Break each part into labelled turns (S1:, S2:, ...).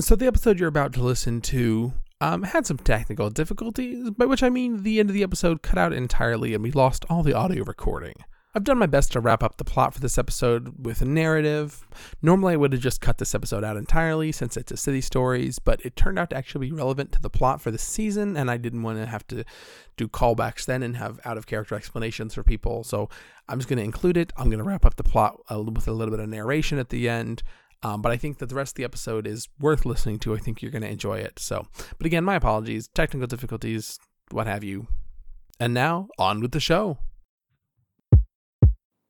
S1: So, the episode you're about to listen to um, had some technical difficulties, by which I mean the end of the episode cut out entirely and we lost all the audio recording. I've done my best to wrap up the plot for this episode with a narrative. Normally, I would have just cut this episode out entirely since it's a city stories, but it turned out to actually be relevant to the plot for the season, and I didn't want to have to do callbacks then and have out of character explanations for people. So I'm just going to include it. I'm going to wrap up the plot with a little bit of narration at the end. Um, but I think that the rest of the episode is worth listening to. I think you're going to enjoy it. So, but again, my apologies, technical difficulties, what have you. And now, on with the show.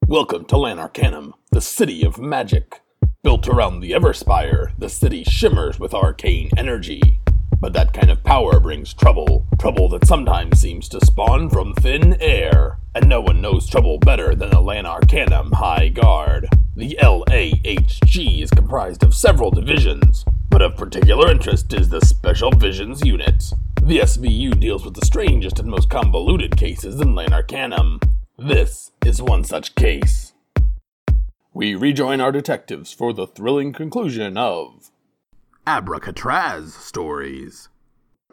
S2: Welcome to Lanarcanum, the city of magic. Built around the Everspire, the city shimmers with arcane energy. But that kind of power brings trouble, trouble that sometimes seems to spawn from thin air. And no one knows trouble better than the Lanarcanum High Guard. The LAHG is comprised of several divisions, but of particular interest is the Special Visions Unit. The SVU deals with the strangest and most convoluted cases in Lanarcanum. This is one such case. We rejoin our detectives for the thrilling conclusion of Abracatraz Stories.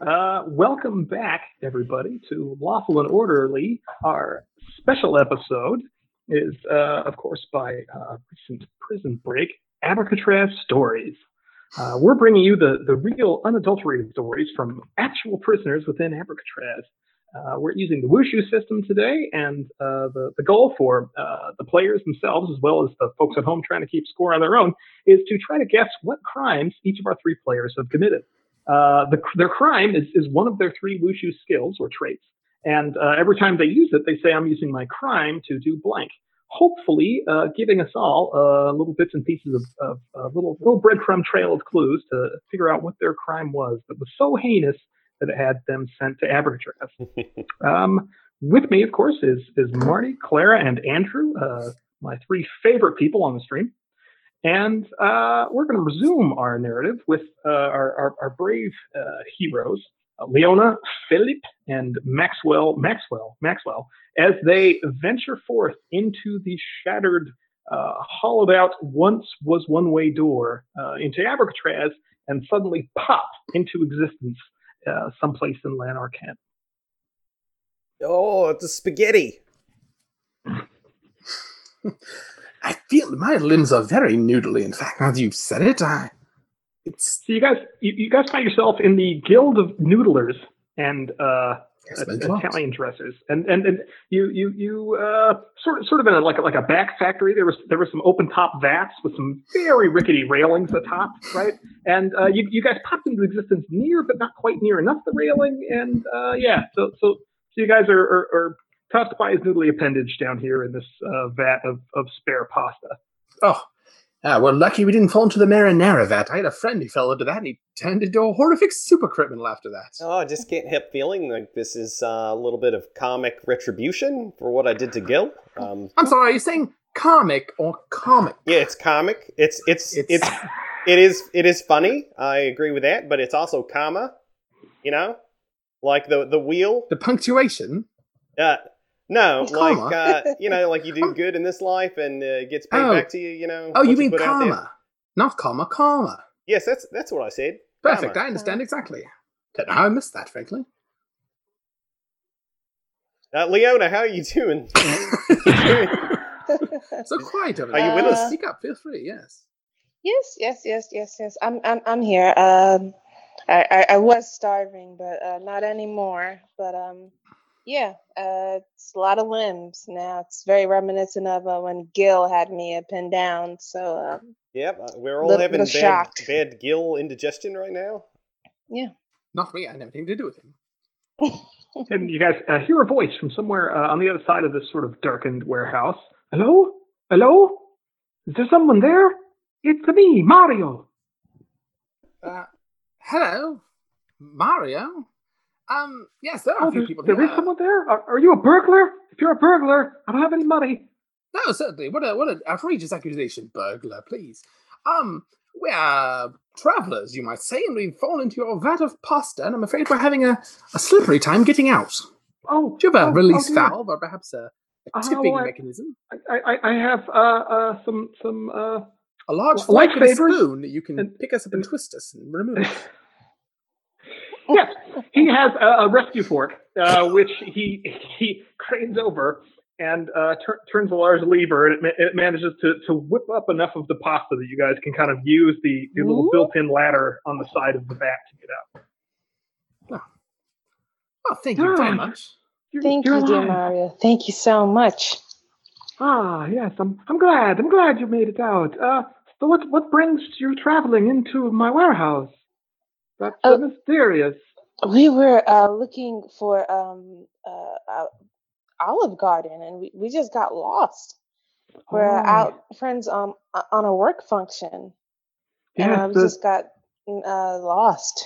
S3: Uh, welcome back, everybody, to Lawful and Orderly. Our special episode is, uh, of course, by uh, recent prison break, Abracatraz Stories. Uh, we're bringing you the, the real, unadulterated stories from actual prisoners within Abracatraz. Uh, we're using the Wushu system today, and uh, the, the goal for uh, the players themselves, as well as the folks at home trying to keep score on their own, is to try to guess what crimes each of our three players have committed. Uh, the, their crime is, is one of their three Wushu skills or traits, and uh, every time they use it, they say, I'm using my crime to do blank. Hopefully, uh, giving us all little bits and pieces of, of little, little breadcrumb trail of clues to figure out what their crime was that was so heinous that had them sent to Abertress. um, with me, of course, is is Marty, Clara, and Andrew, uh, my three favorite people on the stream. And uh, we're going to resume our narrative with uh, our, our, our, brave uh, heroes, uh, Leona, Philip, and Maxwell, Maxwell, Maxwell, as they venture forth into the shattered, uh, hollowed out, once was one way door into Abracatraz and suddenly pop into existence uh, someplace in Lanarkhan.
S4: Oh, it's a spaghetti.
S5: I feel my limbs are very noodly. In fact, now that you've said it, I.
S3: It's so you guys, you, you guys find yourself in the Guild of Noodlers and uh, Italian dressers, and and and you you you uh, sort of sort of in a, like a, like a back factory. There was there were some open top vats with some very rickety railings atop, right? And uh, you you guys popped into existence near, but not quite near enough the railing, and uh, yeah, so so so you guys are are, are tossed by his noodly appendage down here in this uh, vat of of spare pasta.
S5: Oh, Ah, we're lucky we didn't fall into the marinara vat. I had a friend who fell into that and he turned into a horrific super criminal after that.
S4: Oh, I just can't help feeling like this is uh, a little bit of comic retribution for what I did to Gil. Um,
S5: I'm sorry, are you saying comic or comic?
S4: Yeah, it's comic. It's it's it's, it's it is it is funny. I agree with that, but it's also comma. You know, like the the wheel,
S5: the punctuation.
S4: Uh, no, like uh, you know, like you do good in this life and uh, gets paid oh. back to you. You know.
S5: Oh, you mean karma, not karma, karma.
S4: Yes, that's that's what I said.
S5: Perfect. Karma. I understand exactly. Don't know how I missed that, frankly.
S4: Uh, Leona, how are you doing?
S5: so quiet over
S4: there. Are you with us?
S5: Uh, Speak up. Feel free. Yes.
S6: Yes, yes, yes, yes, yes. I'm, I'm, I'm here. Um, I, I, I was starving, but uh, not anymore. But um, yeah, uh, it's a lot of limbs now. It's very reminiscent of uh, when Gil had me uh, pinned down. So, um,
S4: yep, uh, we're all little, having little bad, bad Gil indigestion right now.
S6: Yeah.
S5: Not me. I had anything to do with him.
S3: and you guys uh, hear a voice from somewhere uh, on the other side of this sort of darkened warehouse. Hello? Hello? Is there someone there? It's me, Mario.
S5: Uh, hello, Mario. Um, yes, there are oh, a few people
S3: There
S5: here.
S3: is someone there? Are, are, you a burglar? If you're a burglar, I don't have any money.
S5: No, certainly. What a what an outrageous accusation, burglar, please. Um, we are travelers, you might say, and we've fallen into your vat of pasta, and I'm afraid we're having a, a slippery time getting out.
S3: Oh,
S5: do you have a
S3: oh,
S5: release
S3: oh,
S5: valve or perhaps a, a
S3: uh,
S5: tipping
S3: I,
S5: mechanism?
S3: I, I, I have uh, uh, some some uh,
S5: A large
S3: Well, like
S5: fork and a spoon that you can
S3: and-
S5: pick us up and twist us and remove us.
S3: yes, he has a, a rescue fork, uh, which he he cranes over and uh, tur- turns a large lever, and it, ma- it manages to, to whip up enough of the pasta that you guys can kind of use the, the little built-in ladder on the side of the vat to get out.
S5: Oh, thank you very much.
S3: You're-
S6: Thank
S3: you're
S6: you, dear
S3: alive.
S6: Mario. Thank you so much.
S3: Ah, yes, I'm I'm glad. I'm glad you made it out. Uh, so what what brings you traveling into my warehouse? That's uh,
S6: Oh.
S3: mysterious.
S6: We were uh, looking for um, uh, uh, Olive Garden, and we, we just got lost. We're
S3: Oh,
S6: out friends um on a work function, and
S3: Yes,
S6: I
S3: the-
S6: just got mm, uh, lost.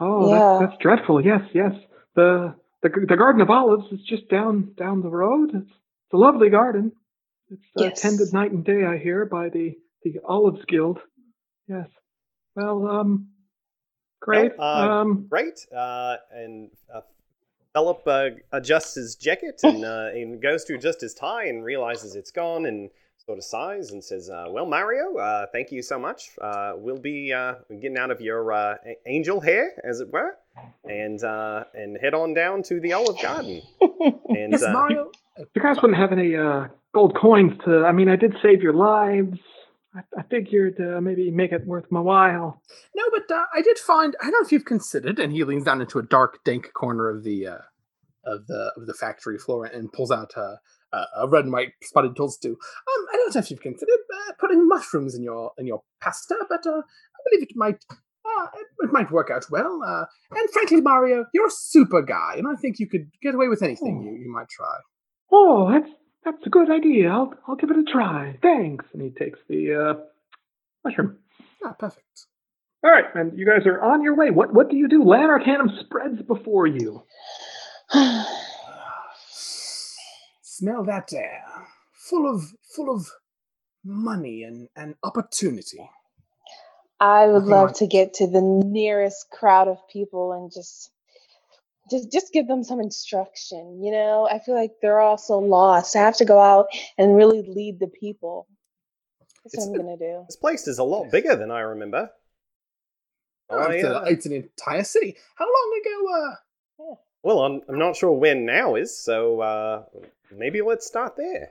S3: Oh,
S6: Yeah.
S3: that's, that's dreadful. Yes, yes. The, the the Garden of Olives is just down down the road. It's, it's a lovely garden. It's uh,
S6: Yes.
S3: tended night and day, I hear, by the the Olives Guild. Yes. Well, um, great.
S4: Uh,
S3: um,
S4: Great. Uh, and uh, Philip uh, adjusts his jacket and, uh, and goes to adjust his tie and realizes it's gone and sort of sighs and says, uh, "Well, Mario, uh, thank you so much. Uh, we'll be uh, getting out of your uh, angel hair, as it were, and uh, and head on down to the Olive Garden." And
S5: Yes,
S4: uh,
S5: Mario.
S3: you guys wouldn't have any uh, gold coins to. I mean, I did save your lives. I, I figured uh, maybe make it worth my while.
S5: No, but uh, I did find. I don't know if you've considered, and he leans down into a dark, dank corner of the uh, of the of the factory floor and pulls out a, a red and white spotted toadstool. Um, I don't know if you've considered uh, putting mushrooms in your in your pasta, but uh, I believe it might. Uh, it, it might work out well. Uh, and frankly, Mario, you're a super guy, and I think you could get away with anything you, you might try.
S3: Oh, that's that's a good idea. I'll I'll give it a try. Thanks. And he takes the uh, mushroom.
S5: Ah, perfect.
S3: All right, and you guys are on your way. What what do you do? Lanarcanum spreads before you.
S5: Smell that air, full of full of money and, and opportunity.
S6: I would love to get to the nearest crowd of people and just just just give them some instruction, you know? I feel like they're all so lost. I have to go out and really lead the people. That's
S4: It's-
S6: what I'm gonna do.
S4: this place is a lot bigger than I remember.
S5: Oh,
S4: I,
S5: it's, a-
S4: uh,
S5: it's an entire city. How long ago? Uh,
S4: well, I'm, I'm not sure when now is, so uh, maybe let's start there.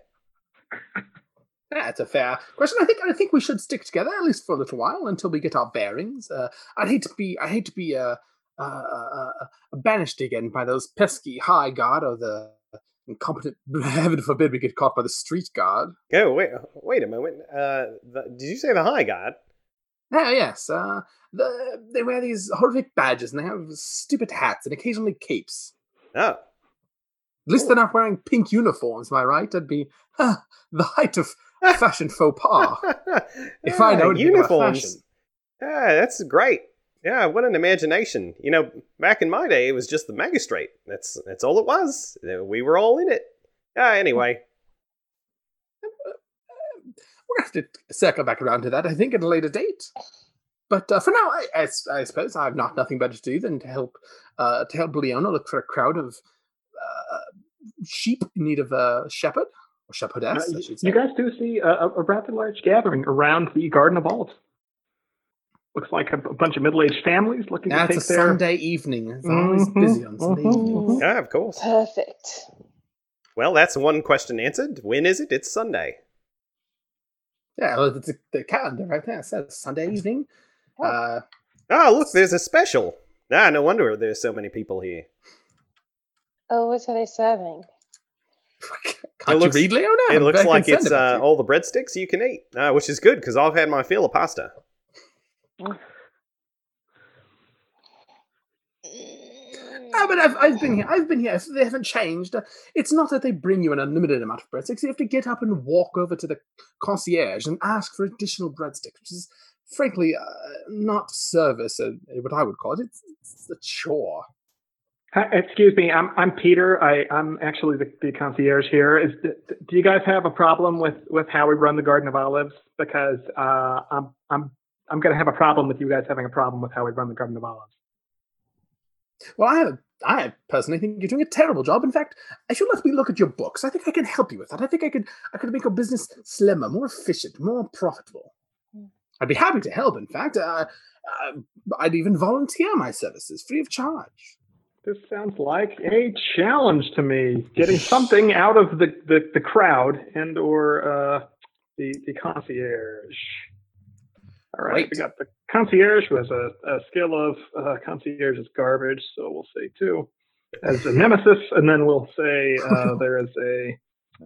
S5: that's a fair question. I think I think we should stick together at least for a little while until we get our bearings. Uh, I'd hate to be I hate to be uh, uh, uh, uh, banished again by those pesky high guard or the incompetent. Heaven forbid we get caught by the street guard.
S4: Oh, wait, wait a moment. Uh, the, did you say the High God?
S5: Ah, yes. Uh, the, they wear these horrific badges and they have stupid hats and occasionally capes.
S4: Oh,
S5: At least they're not wearing pink uniforms, am I right? That'd be huh, the height of fashion faux pas. If I know
S4: Ah,
S5: about
S4: uniforms. Yeah, that's great. Yeah, what an imagination. You know, back in my day, it was just the magistrate. That's that's all it was. Uh, We were all in it. Ah, anyway.
S5: We're gonna have to circle back around to that, I think, at a later date. But uh, for now, I I suppose I have not nothing better to do than to help uh, to help Leona look for a crowd of uh, sheep in need of a shepherd or shepherdess.
S3: Uh,
S5: I
S3: you guys do see a, a a rather large gathering around the Garden of Olives. Looks like a, a bunch of middle-aged families looking
S5: That's
S3: to
S5: a
S3: take their.
S5: Sunday evening. It's always
S3: Mhm,
S5: busy on Sunday
S3: mhm,
S5: evening.
S3: mhm.
S4: Yeah, of course.
S6: Perfect.
S4: Well, that's one question answered. When is it? It's Sunday.
S5: Yeah, well, the, the calendar right there says Sunday evening. Uh,
S4: Ah, look, there's a special. Ah, no wonder there's so many people here.
S6: Oh, what are they serving?
S5: can't
S4: looks-
S5: you read, Leona?
S4: it looks
S5: I can
S4: like it's
S5: it
S4: uh, all the breadsticks you can eat, uh, which is good because I've had my fill of pasta.
S5: Ah, but I've, I've been here. I've been here. They haven't changed. Uh, It's not that they bring you an unlimited amount of breadsticks. You have to get up and walk over to the concierge and ask for additional breadsticks, which is frankly uh, not service, uh, what I would call it. It's, it's a chore.
S3: Hi, excuse me, I'm I'm Peter. I I'm actually the, the concierge here. Is do you guys have a problem with with how we run the Garden of Olives? Because uh, I'm I'm I'm gonna have a problem with you guys having a problem with how we run the Garden of Olives.
S5: Well, I have. I personally think you're doing a terrible job. In fact, I should let me look at your books. I think I can help you with that. I think I could. I could make your business slimmer, more efficient, more profitable. I'd be happy to help. In fact, uh, uh, I'd even volunteer my services free of charge.
S3: This sounds like a challenge to me. Getting something out of the, the, the crowd and or uh, the the concierge. All right, we got the concierge who has a, a skill of uh, concierge is garbage, so we'll say two as a nemesis, and then we'll say uh, there is a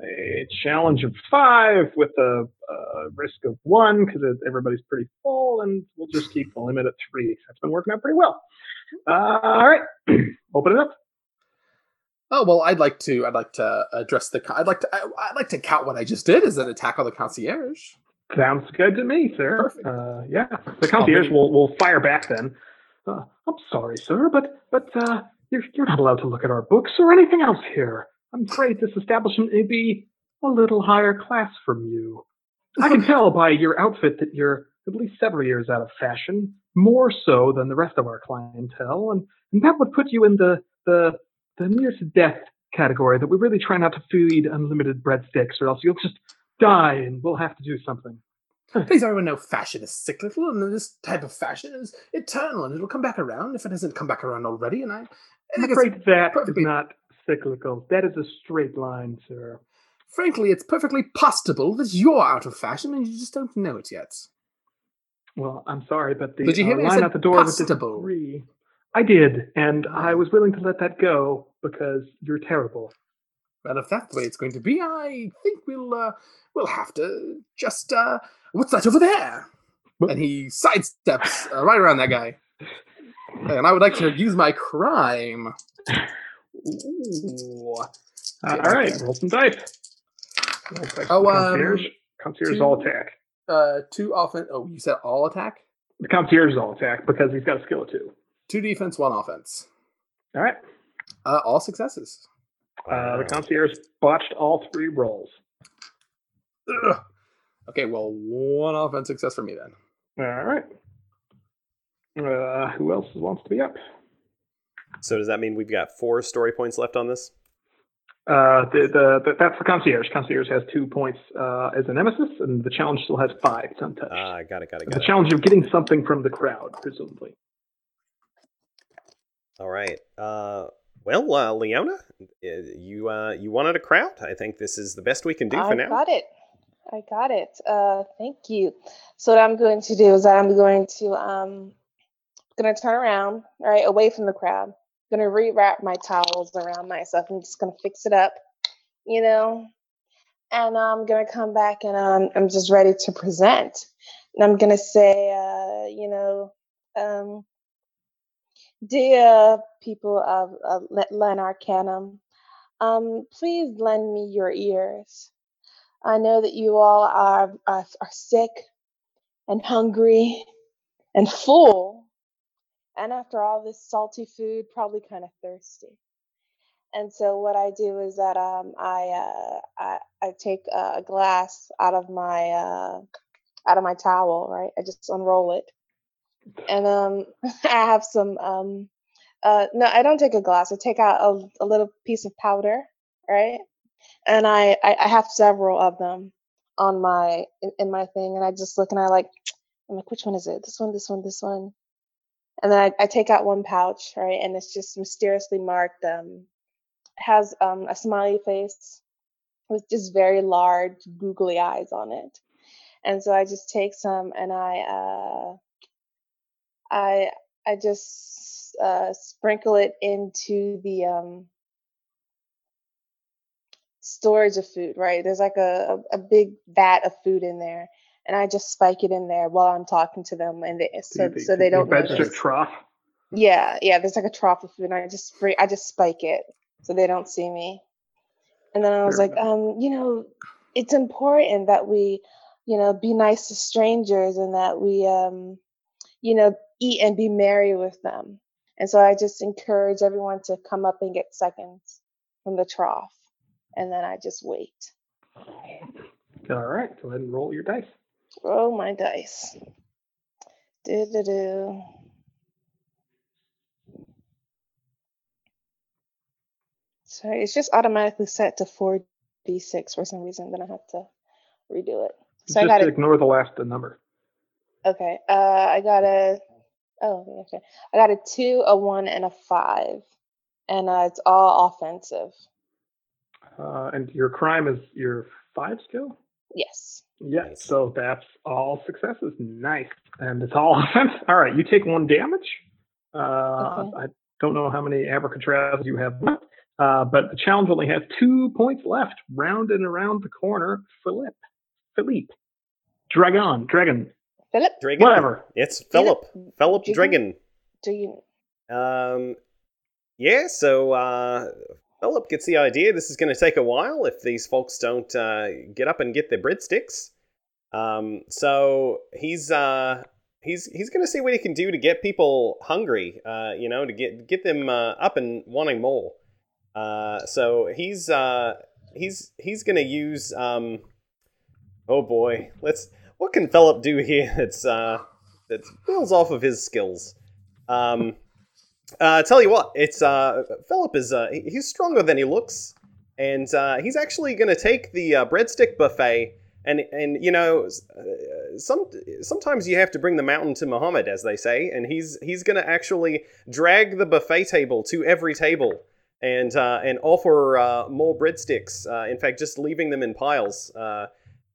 S3: a challenge of five with a, uh risk of one because everybody's pretty full, and we'll just keep the limit at three. That's been working out pretty well. Uh, all right, open it up.
S5: Oh well, I'd like to. I'd like to address the. I'd like to. I, I'd like to count what I just did as an attack on the concierge.
S3: Sounds good to me, sir. Uh, yeah, the concierge will will fire back then. Uh, I'm sorry, sir, but but uh, you're you're not allowed to look at our books or anything else here. I'm afraid this establishment may be a little higher class from you. I can tell by your outfit that you're at least several years out of fashion, more so than the rest of our clientele, and, and that would put you in the the the near to death category that we really try not to feed unlimited breadsticks, or else you'll just die, and we'll have to do something.
S5: Please, everyone know fashion is cyclical, and this type of fashion is eternal, and it'll come back around if it hasn't come back around already. And I, I
S3: I'm
S5: think
S3: afraid that is
S5: perfectly-
S3: not cyclical. That is a straight line, sir.
S5: frankly, it's perfectly possible that you're out of fashion and you just don't know it yet.
S3: Well, I'm sorry, but the
S5: Did you hear
S3: uh,
S5: me?
S3: Line out the door would
S5: possible.
S3: disagree. I did, and I was willing to let that go because you're terrible.
S5: Well, if that's the way it's going to be, I think we'll uh, we'll have to just uh, what's that over there? And he sidesteps uh, right around that guy. And I would like to use my crime.
S3: Ooh. Uh, all right, roll some dice.
S5: Oh,
S3: the
S5: um,
S3: concierge. concierge
S5: two-
S3: all attack.
S5: Uh, two offense. Oh, you said all attack.
S3: The concierge is all attack because he's got a skill of two.
S5: Two defense, one offense.
S3: All right.
S5: Uh, all successes.
S3: Uh, the concierge botched all three rolls.
S5: Ugh. Okay, well, one offense success for me then.
S3: All right. Uh, who else wants to be up?
S4: So does that mean we've got four story points left on this?
S3: Uh, the, the, the, that's the concierge. Concierge has two points uh, as a nemesis, and the challenge still has five. It's untouched.
S4: Ah, got it, got it,
S3: the
S4: it.
S3: challenge of getting something from the crowd, presumably.
S4: All right. Uh, well, uh, Leona, uh, you uh, you wanted a crowd. I think this is the best we can do
S6: I
S4: for now.
S6: I got it. I got it. Uh, thank you. So what I'm going to do is I'm going to um, gonna turn around right away from the crowd. Gonna rewrap my towels around myself. I'm just gonna fix it up, you know, and I'm gonna come back and um, I'm just ready to present. And I'm gonna say, uh, you know, um, dear people of, of Le- Len Arcanum, um, please lend me your ears. I know that you all are, are, are sick and hungry and full. And after all this salty food, probably kind of thirsty. And so what I do is that um, I, uh, I I take a glass out of my uh, out of my towel, right? I just unroll it, and um, I have some. Um, uh, no, I don't take a glass. I take out a, a little piece of powder, right? and I, I I have several of them on my in, in my thing, and I just look and I like I'm like which one is it? This one, this one, this one, and then I, I take out one pouch, right, and it's just mysteriously marked. Um, has um a smiley face with just very large googly eyes on it, and so I just take some and I uh I I just uh sprinkle it into the um storage of food, right? There's like a, a, a big vat of food in there, and I just spike it in there while I'm talking to them, and they, so so they
S3: the
S6: don't notice.
S3: trough.
S6: Yeah, yeah. There's like a trough of food, and I just spray, I just spike it so they don't see me. And then I was
S3: Fair
S6: like, um, you know, it's important that we, you know, be nice to strangers and that we, um, you know, eat and be merry with them. And so I just encourage everyone to come up and get seconds from the trough, and then I just wait.
S3: All right, go ahead and roll your dice.
S6: Roll my dice. Do do do. Sorry, it's just automatically set to four d6 for some reason. Then I have to redo it. So I
S3: Just
S6: got it.
S3: ignore the last number.
S6: Okay. Uh, I got a. Oh, okay. I got a two, a one, and a five, and uh, it's all offensive.
S3: Uh, and your crime is your five skill?
S6: Yes.
S3: Yeah,
S4: Nice.
S3: so that's all successes. Nice. And it's all offense. All right, you take one damage. Uh,
S6: Okay.
S3: I don't know how many abracadabras you have left, uh, but the challenge only has two points left. Round and around the corner, Philip. Philippe. Dragon. Dragon.
S6: Philip,
S4: Dragon.
S3: Whatever.
S4: It's Philip. Philip
S6: Dragon?
S4: Dragon.
S6: do you?
S4: Um, yeah, so uh, Philip gets the idea. This is going to take a while if these folks don't uh, get up and get their breadsticks. Um, so he's uh, he's he's going to see what he can do to get people hungry. Uh, you know, to get get them uh, up and wanting more. Uh, so he's uh, he's he's going to use. Um, oh boy, let's. What can Philip do here? That's uh, that builds off of his skills. Um, uh, tell you what, it's uh, Philip is uh, he's stronger than he looks, and uh, he's actually going to take the uh, breadstick buffet. And and you know, uh, some sometimes you have to bring the mountain to Muhammad, as they say. And he's he's going to actually drag the buffet table to every table and uh, and offer uh, more breadsticks. Uh, in fact, just leaving them in piles uh,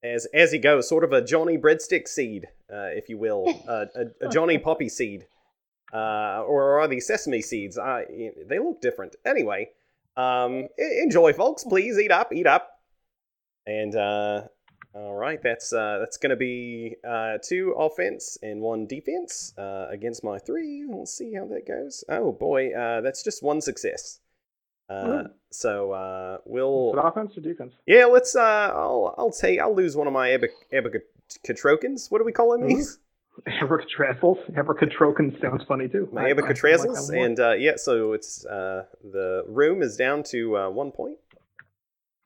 S4: as as he goes, sort of a Johnny breadstick seed, uh, if you will, uh, a, a Johnny poppy seed uh, or are these sesame seeds? Uh, they look different. Anyway, um, enjoy, folks. Please eat up, eat up. And uh, all right, that's uh, that's going to be uh, two offense and one defense uh, against my three. We'll see how that goes. Oh boy, uh, that's just one success. Uh, so uh,
S3: Is it
S4: we'll
S3: offense or defense?
S4: yeah, let's. Uh, I'll I'll take. I'll lose one of my abac- abacatrokins. What are we calling
S3: Mhm.
S4: these?
S3: Abracadabras. Abracadroken sounds funny too.
S4: my
S3: like
S4: abacatrazzles,
S3: that more.
S4: and uh, yeah, so it's uh, the room is down to uh, one point.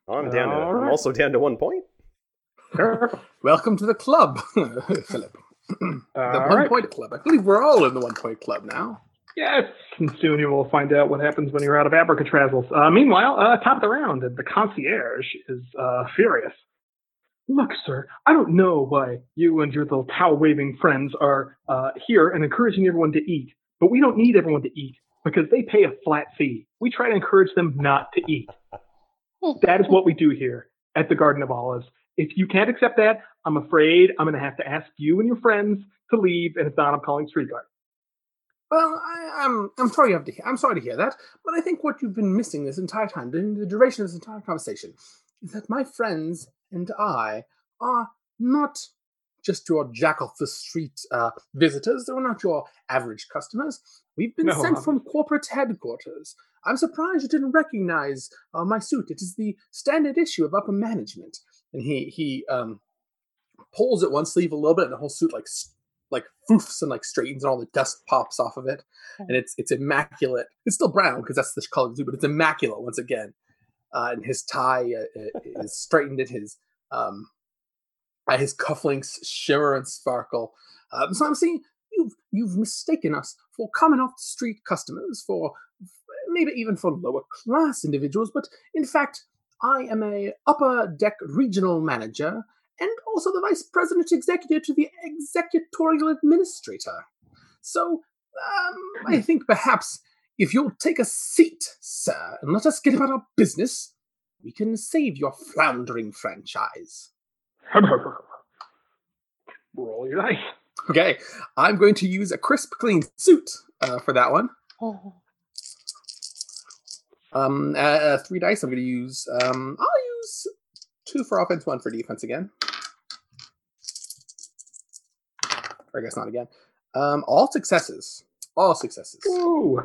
S4: I'm down to. I'm also down to one point.
S5: Welcome to the club, Philip. the
S3: All
S5: one
S3: right.
S5: point club. I believe we're all in the one point club now.
S3: Yes, and soon you will find out what happens when you're out of abracatrazzles. Uh, meanwhile, uh, top of the round, the concierge is uh, furious. Look, sir, I don't know why you and your little towel waving friends are uh, here and encouraging everyone to eat, but we don't need everyone to eat because they pay a flat fee. We try to encourage them not to eat. That is what we do here at the Garden of Olives. If you can't accept that, I'm afraid I'm going to have to ask you and your friends to leave, and if not, I'm calling street guard.
S5: Well, I, I'm I'm sorry you have to hear, I'm sorry to hear that, but I think what you've been missing this entire time, during the duration of this entire conversation, is that my friends and I are not just your jack off the street uh, visitors. We're not your average customers. We've been
S3: No,
S5: sent
S3: um,
S5: from corporate headquarters. I'm surprised you didn't recognize uh, my suit. It is the standard issue of upper management. And he he um, pulls at one sleeve a little bit, and the whole suit like like foofs and like straightens, and all the dust pops off of it. And it's it's immaculate. It's still brown because that's the color too but it's immaculate once again. Uh, and his tie uh, uh, is straightened, and his um, uh, his cufflinks shimmer and sparkle. Um, so I'm saying you've you've mistaken us for common off the street customers, for maybe even for lower class individuals, but in fact, I am a upper deck regional manager and also the vice president executive to the executorial administrator. So um, I think perhaps if you'll take a seat, sir, and let us get about our business, we can save your floundering franchise.
S3: Roll your dice.
S5: Okay, I'm going to use a crisp, clean suit uh, for that one. Um, uh, uh, three dice. I'm going to use. Um, I'll use two for offense, one for defense again. Or I guess not again. Um, all successes. All successes.
S3: Ooh.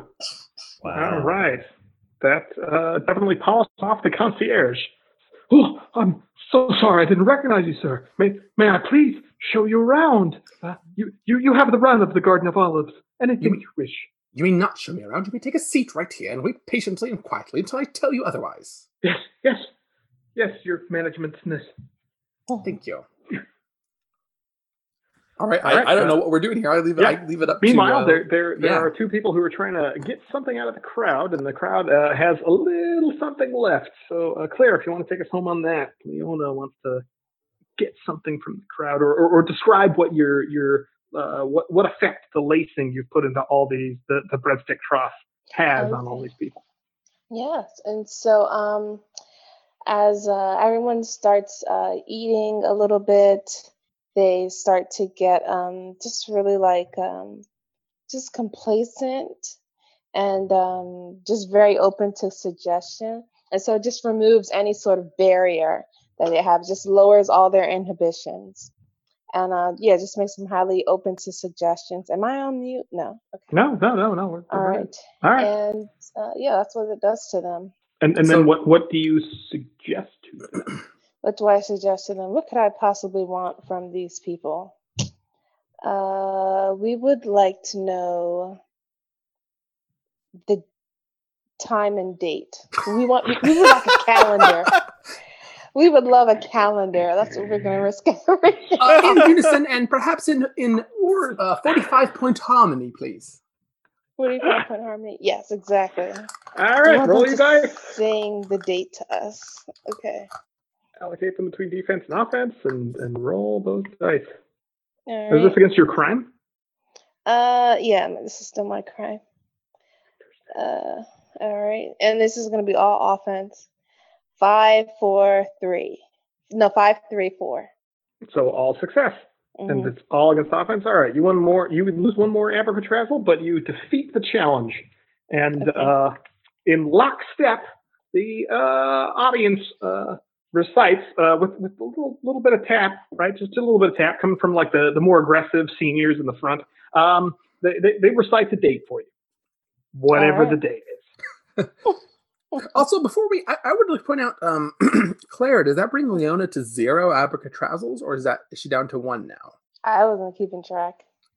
S3: Wow. All right. That uh, definitely polished off the concierge. Oh, I'm so sorry. I didn't recognize you, sir. May, may I please show you around? Uh, you, you, you have the run of the Garden of Olives. Anything
S5: You-
S3: you wish.
S5: You may not show me around. You may take a seat right here and wait patiently and quietly until I tell you otherwise.
S3: Yes, yes, yes, your managementness.
S5: Thank you. All right,
S3: All right,
S5: I, I don't
S3: uh,
S5: know what we're doing here. I leave it.
S3: yeah.
S5: I leave it up
S3: Meanwhile,
S5: to. uh,
S3: there there there
S5: yeah.
S3: are two people who are trying to get something out of the crowd, and the crowd uh, has a little something left. So, uh, Claire, if you want to take us home on that, Leona wants to get something from the crowd, or or, or describe what your your uh, what what effect the lacing you've put into all these the, the breadstick trough has on all these people.
S6: Yes, and so um, as uh, everyone starts uh, eating a little bit, they start to get um, just really like um, just complacent and um, just very open to suggestion. And so it just removes any sort of barrier that they have, just lowers all their inhibitions. And uh, yeah, just makes them highly open to suggestions. Am I on mute? No. Okay.
S3: No, no, no, no. We're,
S6: All
S3: we're good.
S6: right.
S3: All right.
S6: And uh, yeah, that's what it does to them.
S3: And and
S5: So-
S3: then what what do you suggest to them?
S6: What do I suggest to them? What could I possibly want from these people? Uh, we would like to know the time and date. We want we would like a calendar. We would love a calendar. That's what we're going to risk everything.
S5: Uh, in unison and perhaps in in uh, forty-five point harmony, please.
S6: Forty-five point harmony. Yes, exactly.
S3: All
S6: We
S3: right,
S6: want
S3: roll
S6: them
S3: you
S6: to
S3: guys.
S6: Sing the date to us. Okay.
S3: Allocate them between defense and offense, and and roll those dice.
S6: All
S3: Is this against your crime?
S6: Uh, yeah, this is still my crime. Uh, all right, and this is gonna be all offense. Five, four, three. No, five, three, four.
S3: So all success, and
S6: Mhm.
S3: it's all against offense. All right, you won more. You would lose one more abracadabra, but you defeat the challenge, and
S6: Okay.
S3: uh, in lockstep, the uh, audience uh, recites uh, with with a little little bit of tap, right? Just a little bit of tap coming from like the the more aggressive seniors in the front. Um, they, they they recite the date for you, whatever
S6: All
S3: the date is.
S5: Also, before we, I, I would like to point out, um, Claire, does that bring Leona to zero abracadabras, or is that is she down to one now?
S6: I wasn't keeping track.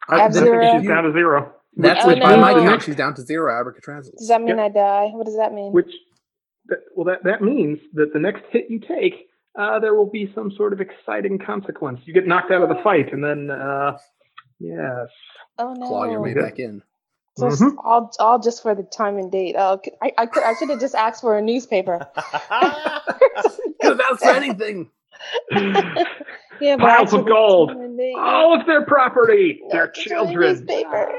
S5: I-
S6: I have
S5: then
S3: I
S6: zero.
S3: think she's down to zero.
S5: That's
S6: Oh,
S5: what by my
S6: no.
S5: count, she's down to zero abracadabras.
S6: Does that mean
S3: Yep.
S6: I die? What does that mean?
S3: Which, that, well, that that means that the next hit you take, uh, there will be some sort of exciting consequence. You get knocked out of the fight, and then, uh, yes,
S6: oh no!
S5: Claw your way
S3: Okay.
S5: back in.
S6: Just
S3: Mhm.
S6: all, all just for the time and date. Oh, c- I, I, could, I should have just asked for a newspaper.
S5: Could have asked for anything.
S6: yeah, but
S3: Piles of gold.
S6: time and date.
S3: all of their property,
S6: No,
S3: their
S6: just only
S3: children.
S6: newspaper.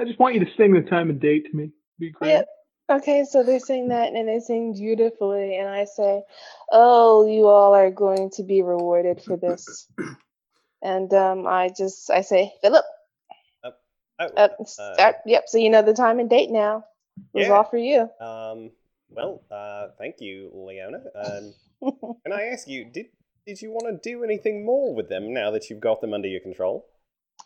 S3: I just want you to sing the time and date to me. Be great.
S6: Yep. Okay, so they sing that and they sing beautifully, and I say, "Oh, you all are going to be rewarded for this." and um, I just I say, "Philip,
S4: Oh,
S6: uh, start." Yep. So you know the time and date now. It was
S4: Yeah.
S6: all for you.
S4: um, well, uh, thank you, Leona. Um, can I ask you, did did you want to do anything more with them now that you've got them under your control?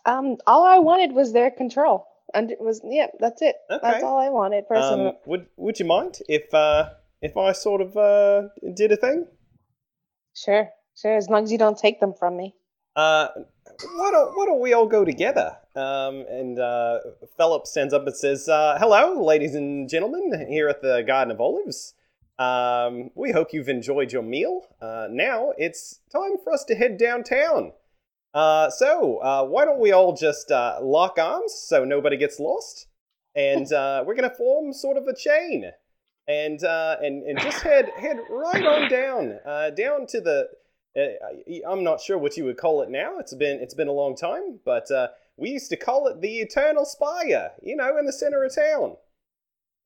S6: um, all I wanted was their control. And it was yeah, that's it.
S4: Okay.
S6: That's all I wanted personally.
S4: Um, would would you mind if uh, if I sort of uh, did a thing?
S6: sure, sure. As long as you don't take them from me.
S4: Uh, why don't why don't we all go together? Um, and uh, Philip stands up and says, uh, "Hello, ladies and gentlemen, here at the Garden of Olives. Um, we hope you've enjoyed your meal. Uh, now it's time for us to head downtown. Uh, so uh, why don't we all just uh, lock arms so nobody gets lost, and uh, we're gonna form sort of a chain." And, uh, and and just head head right on down uh, down to the uh, I'm not sure what you would call it now. It's been it's been a long time, but uh, we used to call it the Eternal Spire. You know, in the center of town.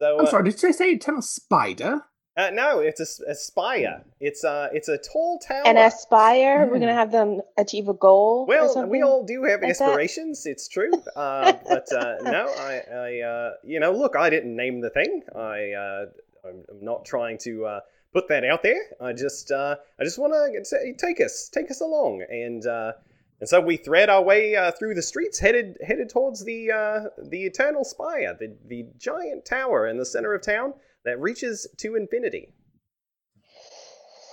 S4: So
S5: I'm sorry, did you say Eternal Spider?
S4: Uh, no, it's a, spire. It's uh it's a tall tower.
S6: And aspire, we're
S5: Hmm.
S6: gonna have them achieve a goal.
S4: well,
S6: something?
S4: we all do have
S6: like that?
S4: aspirations. It's true, uh, but uh, no, I, I uh, you know, look, I didn't name the thing. I, uh, I'm, I'm not trying to uh, put that out there. I just, uh, I just want to take us, take us along, and uh, and so we thread our way uh, through the streets, headed headed towards the uh, the Eternal Spire, the the giant tower in the center of town that reaches to infinity.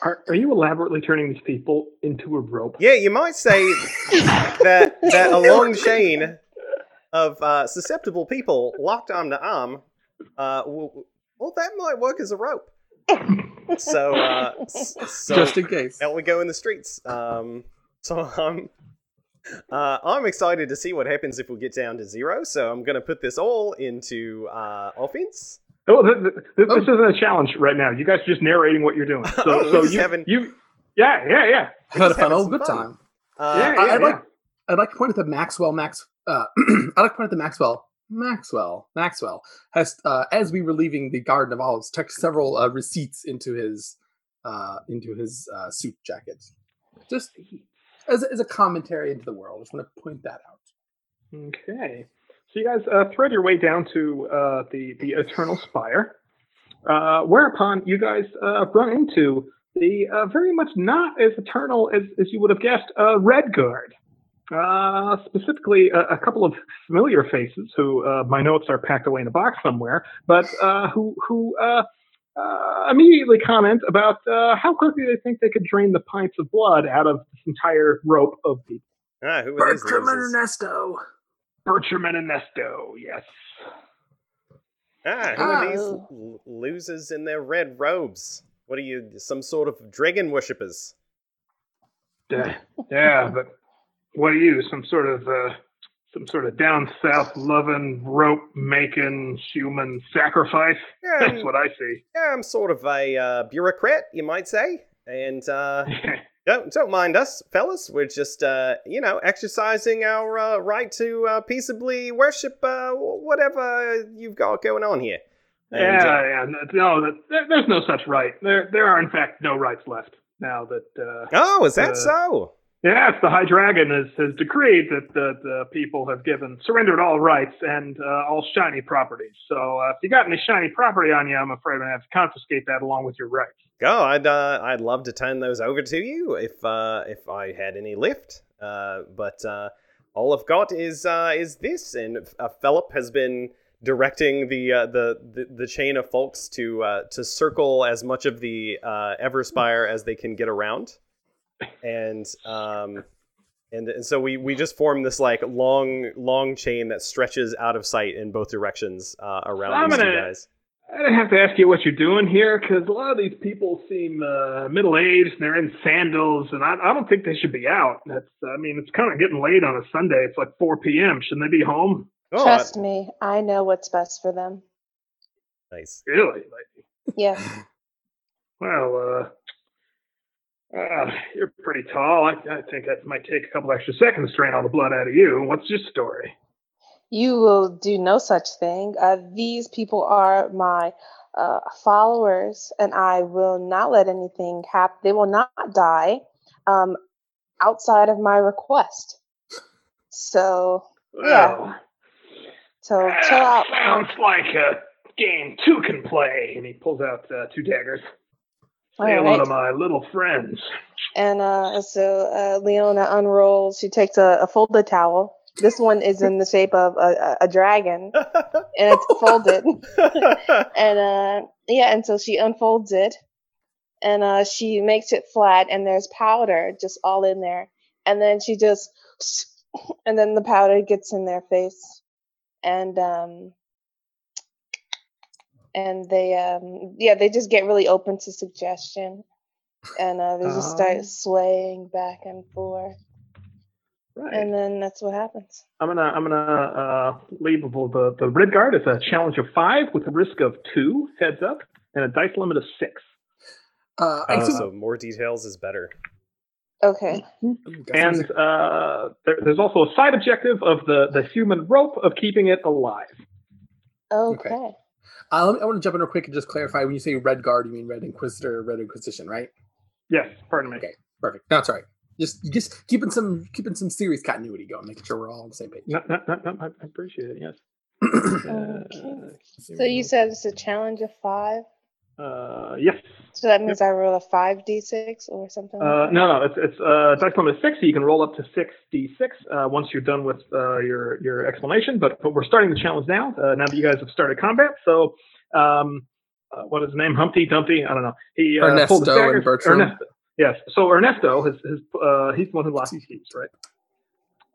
S3: Are, are you elaborately turning these people into a rope?
S4: Yeah, you might say that that a long chain of uh, susceptible people locked arm to arm, uh, will, well, that might work as a rope. So, uh, so
S5: Just in case.
S4: out we go in the streets. Um, so I'm, uh, I'm excited to see what happens if we get down to zero. So I'm going to put this all into uh, offense.
S3: Oh, th- th- th-
S5: Oh.
S3: this isn't a challenge right now. You guys are just narrating what you're doing. So,
S4: Oh, we're
S3: so you,
S4: having-
S3: you, yeah, yeah, yeah.
S5: Had a fun old good
S4: fun.
S5: time.
S4: Uh,
S3: yeah,
S5: I-
S3: yeah,
S5: I'd like- I'd like to point at the Maxwell Max. Uh, I'd like to point at the Maxwell Maxwell Maxwell has, uh, as we were leaving the Garden of Olives, tucked several uh, receipts into his uh, into his uh, suit jacket, just as, as a commentary into the world. I just want to point that out.
S3: Okay. So you guys uh, thread your way down to uh, the the Eternal Spire, uh, whereupon you guys uh, run into the uh, very much not as eternal as, as you would have guessed, uh, Redguard. Uh, specifically, a, a couple of familiar faces who uh, my notes are packed away in a box somewhere, but uh, who who uh, uh, immediately comment about uh, how quickly they think they could drain the pints of blood out of this entire rope of people.
S4: Ah, who
S5: Bertram and? Ernesto.
S3: Bertram and Ernesto, yes.
S4: Ah, who are these
S6: Oh.
S4: l- losers in their red robes? What are you, some sort of dragon worshippers?
S3: Yeah, yeah, but what are you? Some sort of uh, some sort of down south loving rope making human sacrifice?
S4: Yeah,
S3: That's
S4: I'm,
S3: what I see.
S4: yeah, I'm sort of a uh, bureaucrat, you might say. And uh, don't don't mind us, fellas. We're just, uh, you know, exercising our uh, right to uh, peaceably worship uh, whatever you've got going on here. And,
S3: yeah,
S4: uh,
S3: yeah. No, that, there's no such right. There, there are in fact no rights left now that. Uh,
S4: oh, is that so?
S3: yes, the High Dragon has, has decreed that the, the people have given surrendered all rights and uh, all shiny properties. So uh, if you got any shiny property on you, I'm afraid I'm gonna have to confiscate that along with your rights.
S4: Go, I'd uh, I'd love to turn those over to you if uh, if I had any lift. Uh, but uh, all I've got is uh, is this, and uh, Philip has been directing the, uh, the the the chain of folks to uh, to circle as much of the uh, Everspire as they can get around, and um, and, and so we we just form this like long long chain that stretches out of sight in both directions uh, around these two
S3: gonna-
S4: guys.
S3: I didn't have to ask you what you're doing here because a lot of these people seem uh, middle aged and they're in sandals, and I, I don't think they should be out. That's, I mean, it's kind of getting late on a Sunday. It's like 4 p.m. Shouldn't they be home?
S4: Oh,
S6: Trust me, I know what's best for them.
S4: nice.
S3: Really? Like,
S6: Yes.
S3: well, uh, uh, you're pretty tall. I, I think that might take a couple extra seconds to drain all the blood out of you. What's your story?
S6: You will do no such thing. Uh, these people are my uh, followers, and I will not let anything happen. They will not die um, outside of my request. So, Yeah. So chill out.
S3: Sounds like a game two can play. And he pulls out uh, two daggers.
S6: All
S3: hello
S6: right.
S3: to my little friends.
S6: And uh, so uh, Leona unrolls. She takes a, a folded towel. This one is in the shape of a, a, dragon, and it's folded. and uh, yeah, and so she unfolds it, and uh, she makes it flat, and there's powder just all in there, and then she just, and then the powder gets in their face, and um, and they um, yeah, they just get really open to suggestion, and uh, they just
S3: Oh.
S6: start swaying back and forth,
S3: Right.
S6: and then that's what happens.
S3: I'm gonna I'm gonna uh, label the the red guard as a challenge of five with a risk of two heads up and a dice limit of six.
S5: Uh, I
S4: Oh, so more details is better.
S6: Okay.
S3: And uh, there, there's also a side objective of the the human rope of keeping it alive.
S6: Okay.
S5: Uh, let me- I want to jump in real quick and just clarify. When you say Red Guard, you mean Red Inquisitor, or Red Inquisition, right?
S3: Yes, pardon me.
S5: Okay. Perfect. No, it's all right. Just just keeping some keeping some serious continuity going, making sure we're all on the same page.
S3: No, no, no, no, I I appreciate it. Yes.
S6: Okay. So you said it's a challenge of five.
S3: Uh, yes.
S6: So that means I roll a five d six or something.
S3: Uh,
S6: like that?
S3: no, no, it's it's uh, dice limit of six, so you can roll up to six d6 uh, once you're done with uh, your your explanation. But but we're starting the challenge now. Uh, now that you guys have started combat, so um, uh, what is his name? Humpty Dumpty? I don't know. He uh, pulled his
S5: Ernesto and
S3: daggers-
S5: Bertram.
S3: Ernesto. Yes. So Ernesto, his his uh, he's the one who lost his keys, right?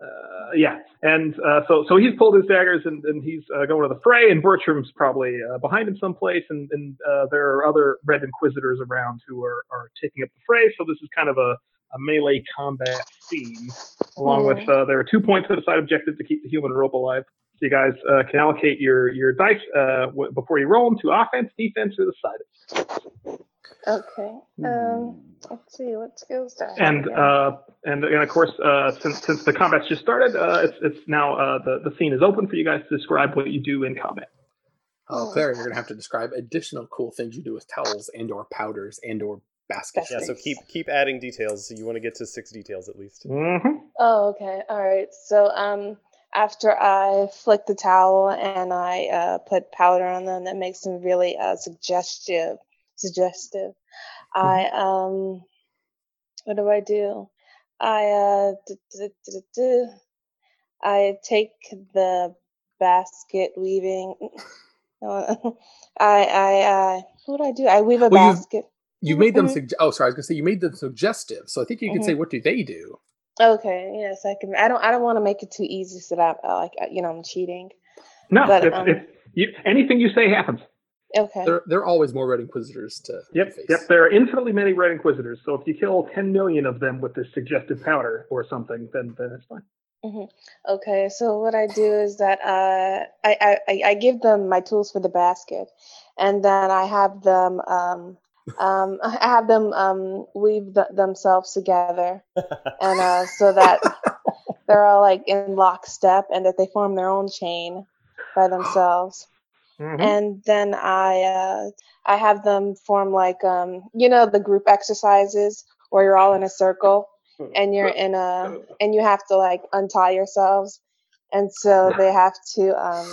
S3: Uh, yeah, and uh, so so he's pulled his daggers and, and he's uh, going to the fray, and Bertram's probably uh, behind him someplace, and, and uh, there are other Red Inquisitors around who are, are taking up the fray. So this is kind of a, a melee combat scene, along with uh, there are two points to the side objective to keep the human rope alive. So you guys uh, can allocate your your dice uh, w- before you roll them to offense, defense, or the side.
S6: Okay. Um, let's see what skills do I
S3: And uh, and and of course, uh, since since the combat's just started, uh, it's it's now uh, the the scene is open for you guys to describe what you do in combat.
S5: Oh,
S6: Oh.
S5: Claire, you're gonna have to describe additional cool things you do with towels and or powders and or baskets.
S4: Yeah, so keep keep adding details. So You want to get to six details at least.
S3: Mm-hmm.
S6: Oh, okay. All right. So, um, after I flick the towel and I uh, put powder on them, that makes them really uh, suggestive. Suggestive. I um, what do I do? I uh, I take the basket weaving. I I uh, what do I do? I weave a
S5: Well,
S6: basket.
S5: You made them.
S6: Mhm.
S5: Sug- oh, sorry. I was gonna say you made them suggestive. So I think you could say, what do they do?
S6: Okay. Yes, I can. I don't. I don't want to make it too easy so that I, like uh, you know I'm cheating.
S3: No,
S6: But,
S3: it's,
S6: um,
S3: it's you, anything you say happens.
S6: Okay.
S5: They're they're always more red inquisitors to
S3: Yep,
S5: face.
S3: yep. There are infinitely many red inquisitors. So if you kill ten million of them with this suggestive powder or something, then then it's fine.
S6: Okay, so what I do is that uh, I, I, I- I give them my tools for the basket, and then I have them um, um, I have them um, weave th- themselves together, and uh, so that they're all like in lockstep, and that they form their own chain by themselves.
S3: Mhm.
S6: And then I uh, I have them form like um, you know the group exercises where you're all in a circle and you're in a and you have to like untie yourselves and so they have to um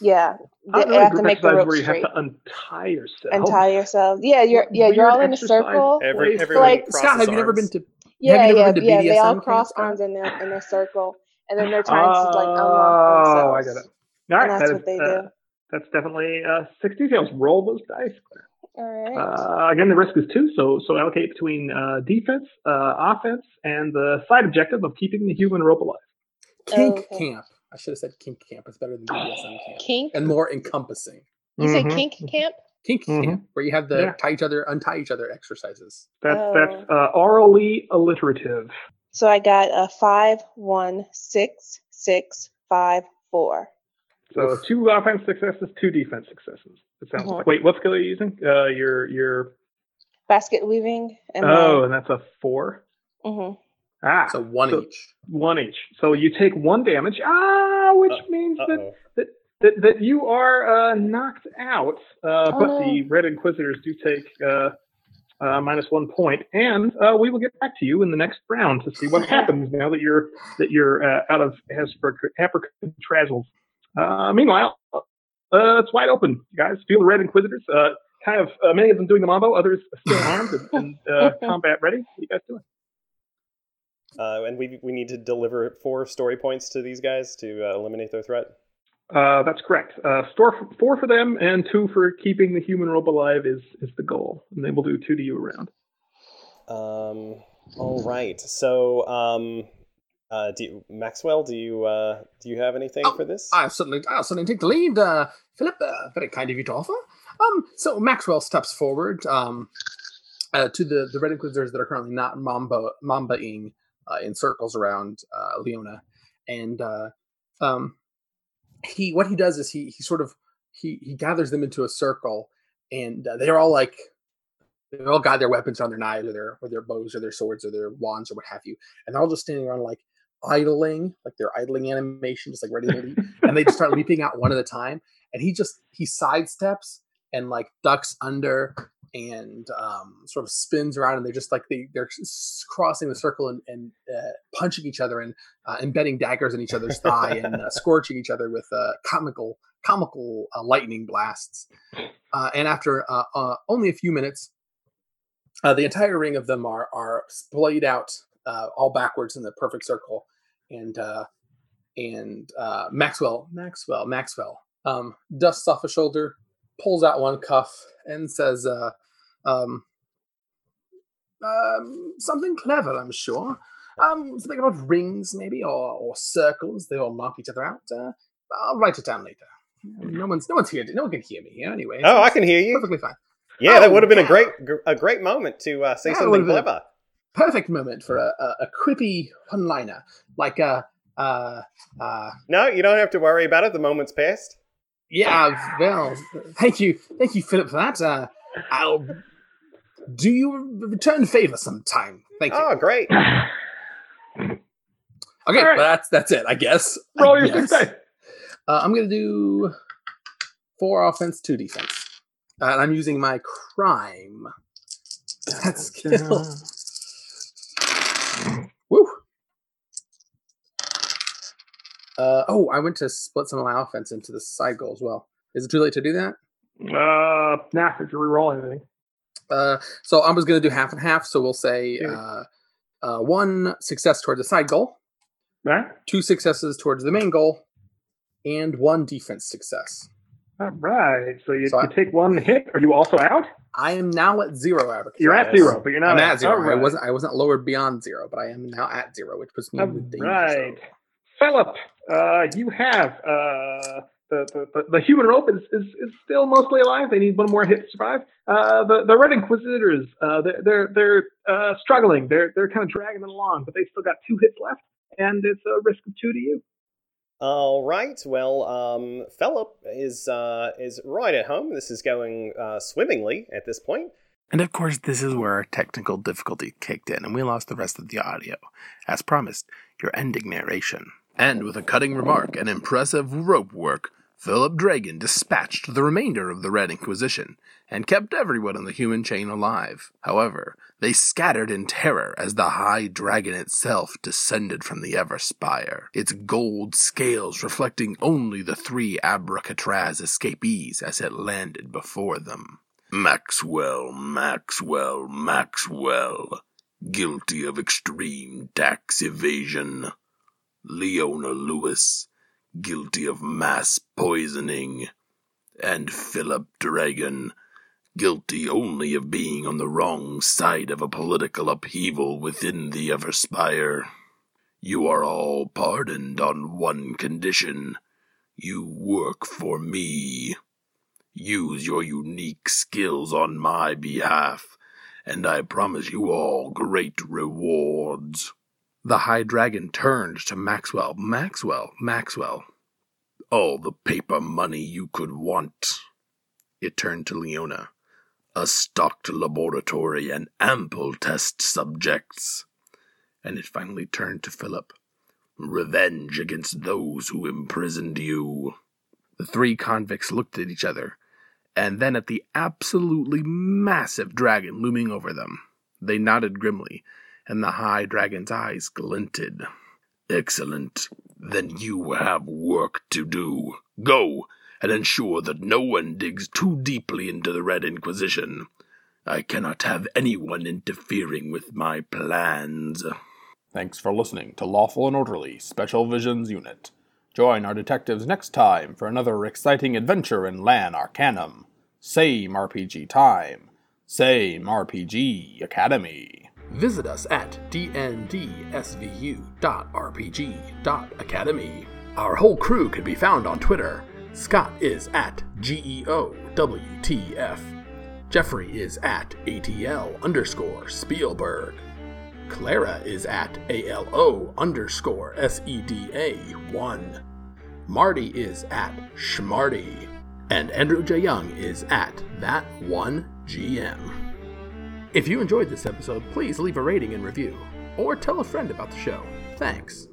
S6: yeah
S3: I
S6: they,
S3: don't
S6: they
S3: know
S6: have to make the rope
S3: where you
S6: straight
S3: have to untie yourself.
S6: untie yourselves yeah you're
S3: What
S6: yeah you're all in a circle
S4: Every
S6: like-
S5: Scott, have you never been to?
S6: yeah
S5: you never
S6: yeah
S5: been to
S6: yeah they all cross
S5: camp,
S6: arms in their in a circle and then they're trying to like unlock
S3: Oh, I
S6: themselves
S3: it. All right,
S6: and
S3: that
S6: that's what they
S3: uh,
S6: do
S3: That's definitely uh, six details. Roll those dice.
S6: all right
S3: Uh, again, the risk is two, so so allocate between uh, defense, uh, offense, and the side objective of keeping the human rope alive.
S5: Kink
S6: Okay.
S5: camp. I should have said kink camp. It's better than BDSM camp
S6: kink
S5: and more encompassing.
S6: you say
S3: Mhm.
S6: kink camp
S5: Kink
S3: Mhm.
S5: camp, where you have the
S3: Yeah.
S5: tie each other, untie each other exercises.
S3: That's
S6: Oh.
S3: that's uh, orally alliterative.
S6: so i got a five one six six five four
S3: So
S5: Oof.
S3: two offense successes, two defense successes. It sounds
S6: Mhm.
S3: like. Wait, what skill are you using? Uh, your your.
S6: basket weaving and
S3: Oh, and that's a four.
S6: hmm
S3: Ah,
S5: So one
S3: So-
S5: each.
S3: one each. So you take one damage. Ah, which
S4: Uh,
S3: means that
S4: Uh-oh.
S3: that, that you are uh, knocked out, uh,
S6: Oh,
S3: but
S6: no.
S3: the Red Inquisitors do take uh, uh, minus one point, and uh, we will get back to you in the next round to see what happens now that you're that you're uh, out of Hapertrazzles. Uh, meanwhile, uh, it's wide open, you guys. Feel the Red Inquisitors. Uh, kind of uh, many of them doing the mambo, others still armed and, and uh, combat ready. What are you guys doing?
S4: Uh, and we we need to deliver four story points to these guys to uh, eliminate their threat.
S3: Uh, that's correct. Uh, store f- four for them and two for keeping the human rope alive is is the goal, and they will do two to you around.
S4: Um, all right. So, um, uh, do you, Maxwell, do you uh, do you have anything
S5: Oh,
S4: for this?
S5: I'll certainly, I'll certainly take the lead. Uh, Philip, uh, very kind of you to offer. Um, so Maxwell steps forward um, uh, to the, the Red Inquisitors that are currently not mamba mambaing in circles around uh, Leona, and uh, um, he what he does is he he sort of he he gathers them into a circle, and uh, they're all like they all got their weapons on their knives or their or their bows or their swords or their wands or what have you, and they're all just standing around like idling, like their idling animation, just like ready to leap, and they just start leaping out one at a time. And he just he sidesteps and like ducks under and um, sort of spins around, and they're just like they they're crossing the circle and, and uh, punching each other and uh, embedding daggers in each other's thigh and uh, scorching each other with uh, comical comical uh, lightning blasts. Uh, and after uh, uh, only a few minutes, uh, the entire ring of them are are splayed out uh, all backwards in the perfect circle, and uh, and uh, Maxwell, Maxwell, Maxwell um, dusts off a shoulder, pulls out one cuff, and says, uh, um, um, "Something clever, I'm sure. Um, something about rings, maybe, or, or circles. They all mark each other out. Uh, I'll write it down later. No one's no one's here. No one can hear me here anyway.
S4: oh, I can hear you.
S5: perfectly fine.
S4: Yeah, that
S5: Oh,
S4: would have been a great a great moment to uh, say
S5: Yeah,
S4: something clever.
S5: perfect moment for a, a, a quippy one liner like uh
S7: Uh, uh,
S4: No, you don't have to worry about it. The moment's passed.
S7: yeah. Well, thank you, thank you, Philip, for that. Uh, I'll do you return favor sometime. Thank you.
S4: Oh, great.
S7: okay,
S3: all right.
S7: but that's that's it, I guess. I
S3: Roll your
S7: guess.
S3: success.
S7: Uh, I'm gonna do four offense, two defense, uh, and I'm using my crime. That's skill. Woo. Uh, oh, I went to split some of my offense into the side goal as well. Is it too late to do that?
S3: Uh, nah, if you reroll anything.
S7: Uh, so I was going to do half and half. So we'll say uh, uh, one success towards the side goal,
S3: Right?
S7: two successes towards the main goal, and one defense success.
S3: All right. So you,
S7: So
S3: you
S7: I-
S3: take one hit. Are you also out?
S7: I am now at zero. Abercrombie.
S3: You're at zero, but you're not
S7: I'm
S3: out.
S7: at zero.
S3: All
S7: I wasn't. I wasn't lowered beyond zero, but I am now at zero, which puts me
S3: All
S7: in the danger
S3: right.
S7: zone.
S3: Philip, uh, you have uh, the, the, the, the human rope is, is, is still mostly alive. They need one more hit to survive. Uh, the, the Red Inquisitors, uh, they're, they're, they're uh, struggling. They're, they're kind of dragging it along, but they still got two hits left, and it's a risk of two to you.
S4: All right. Well, um, Philip is uh, is right at home. This is going uh, swimmingly at this point.
S5: And of course, this is where our technical difficulty kicked in and we lost the rest of the audio. As promised, your ending narration. And with a cutting remark and impressive rope work, Philip Dragon dispatched the remainder of the Red Inquisition and kept everyone in the human chain alive. However, they scattered in terror as the High Dragon itself descended from the Everspire, its gold scales reflecting only the three Abracatraz escapees as it landed before them. Maxwell, Maxwell, Maxwell, guilty of extreme tax evasion. Leona Lewis, guilty of mass poisoning. And Philip Dragon, guilty only of being on the wrong side of a political upheaval within the Everspire. You are all pardoned on one condition. You work for me. Use your unique skills on my behalf, and I promise you all great rewards. The High Dragon turned to Maxwell. Maxwell, Maxwell. All the paper money you could want. It turned to Leona. A stocked laboratory and ample test subjects. And it finally turned to Philip. Revenge against those who imprisoned you. The three convicts looked at each other, and then at the absolutely massive dragon looming over them. They nodded grimly, and the high dragon's eyes glinted. Excellent. Then you have work to do. Go and ensure that no one digs too deeply into the Red Inquisition. I cannot have anyone interfering with my plans. Thanks for listening to Lawful and Orderly Special Visions Unit. Join our detectives next time for another exciting adventure in Lan Arcanym. Same RPG time, same RPG Academy. Visit us at dndsvu.rpg.academy. Our whole crew can be found on Twitter. Scott is at GEOWTF. Jeffrey is at ATL underscore Spielberg. Clara is at ALO underscore SEDA 1. Marty is at Schmarty. And Andrew J. Young is at That One GM. If you enjoyed this episode, please leave a rating and review, or tell a friend about the show. Thanks.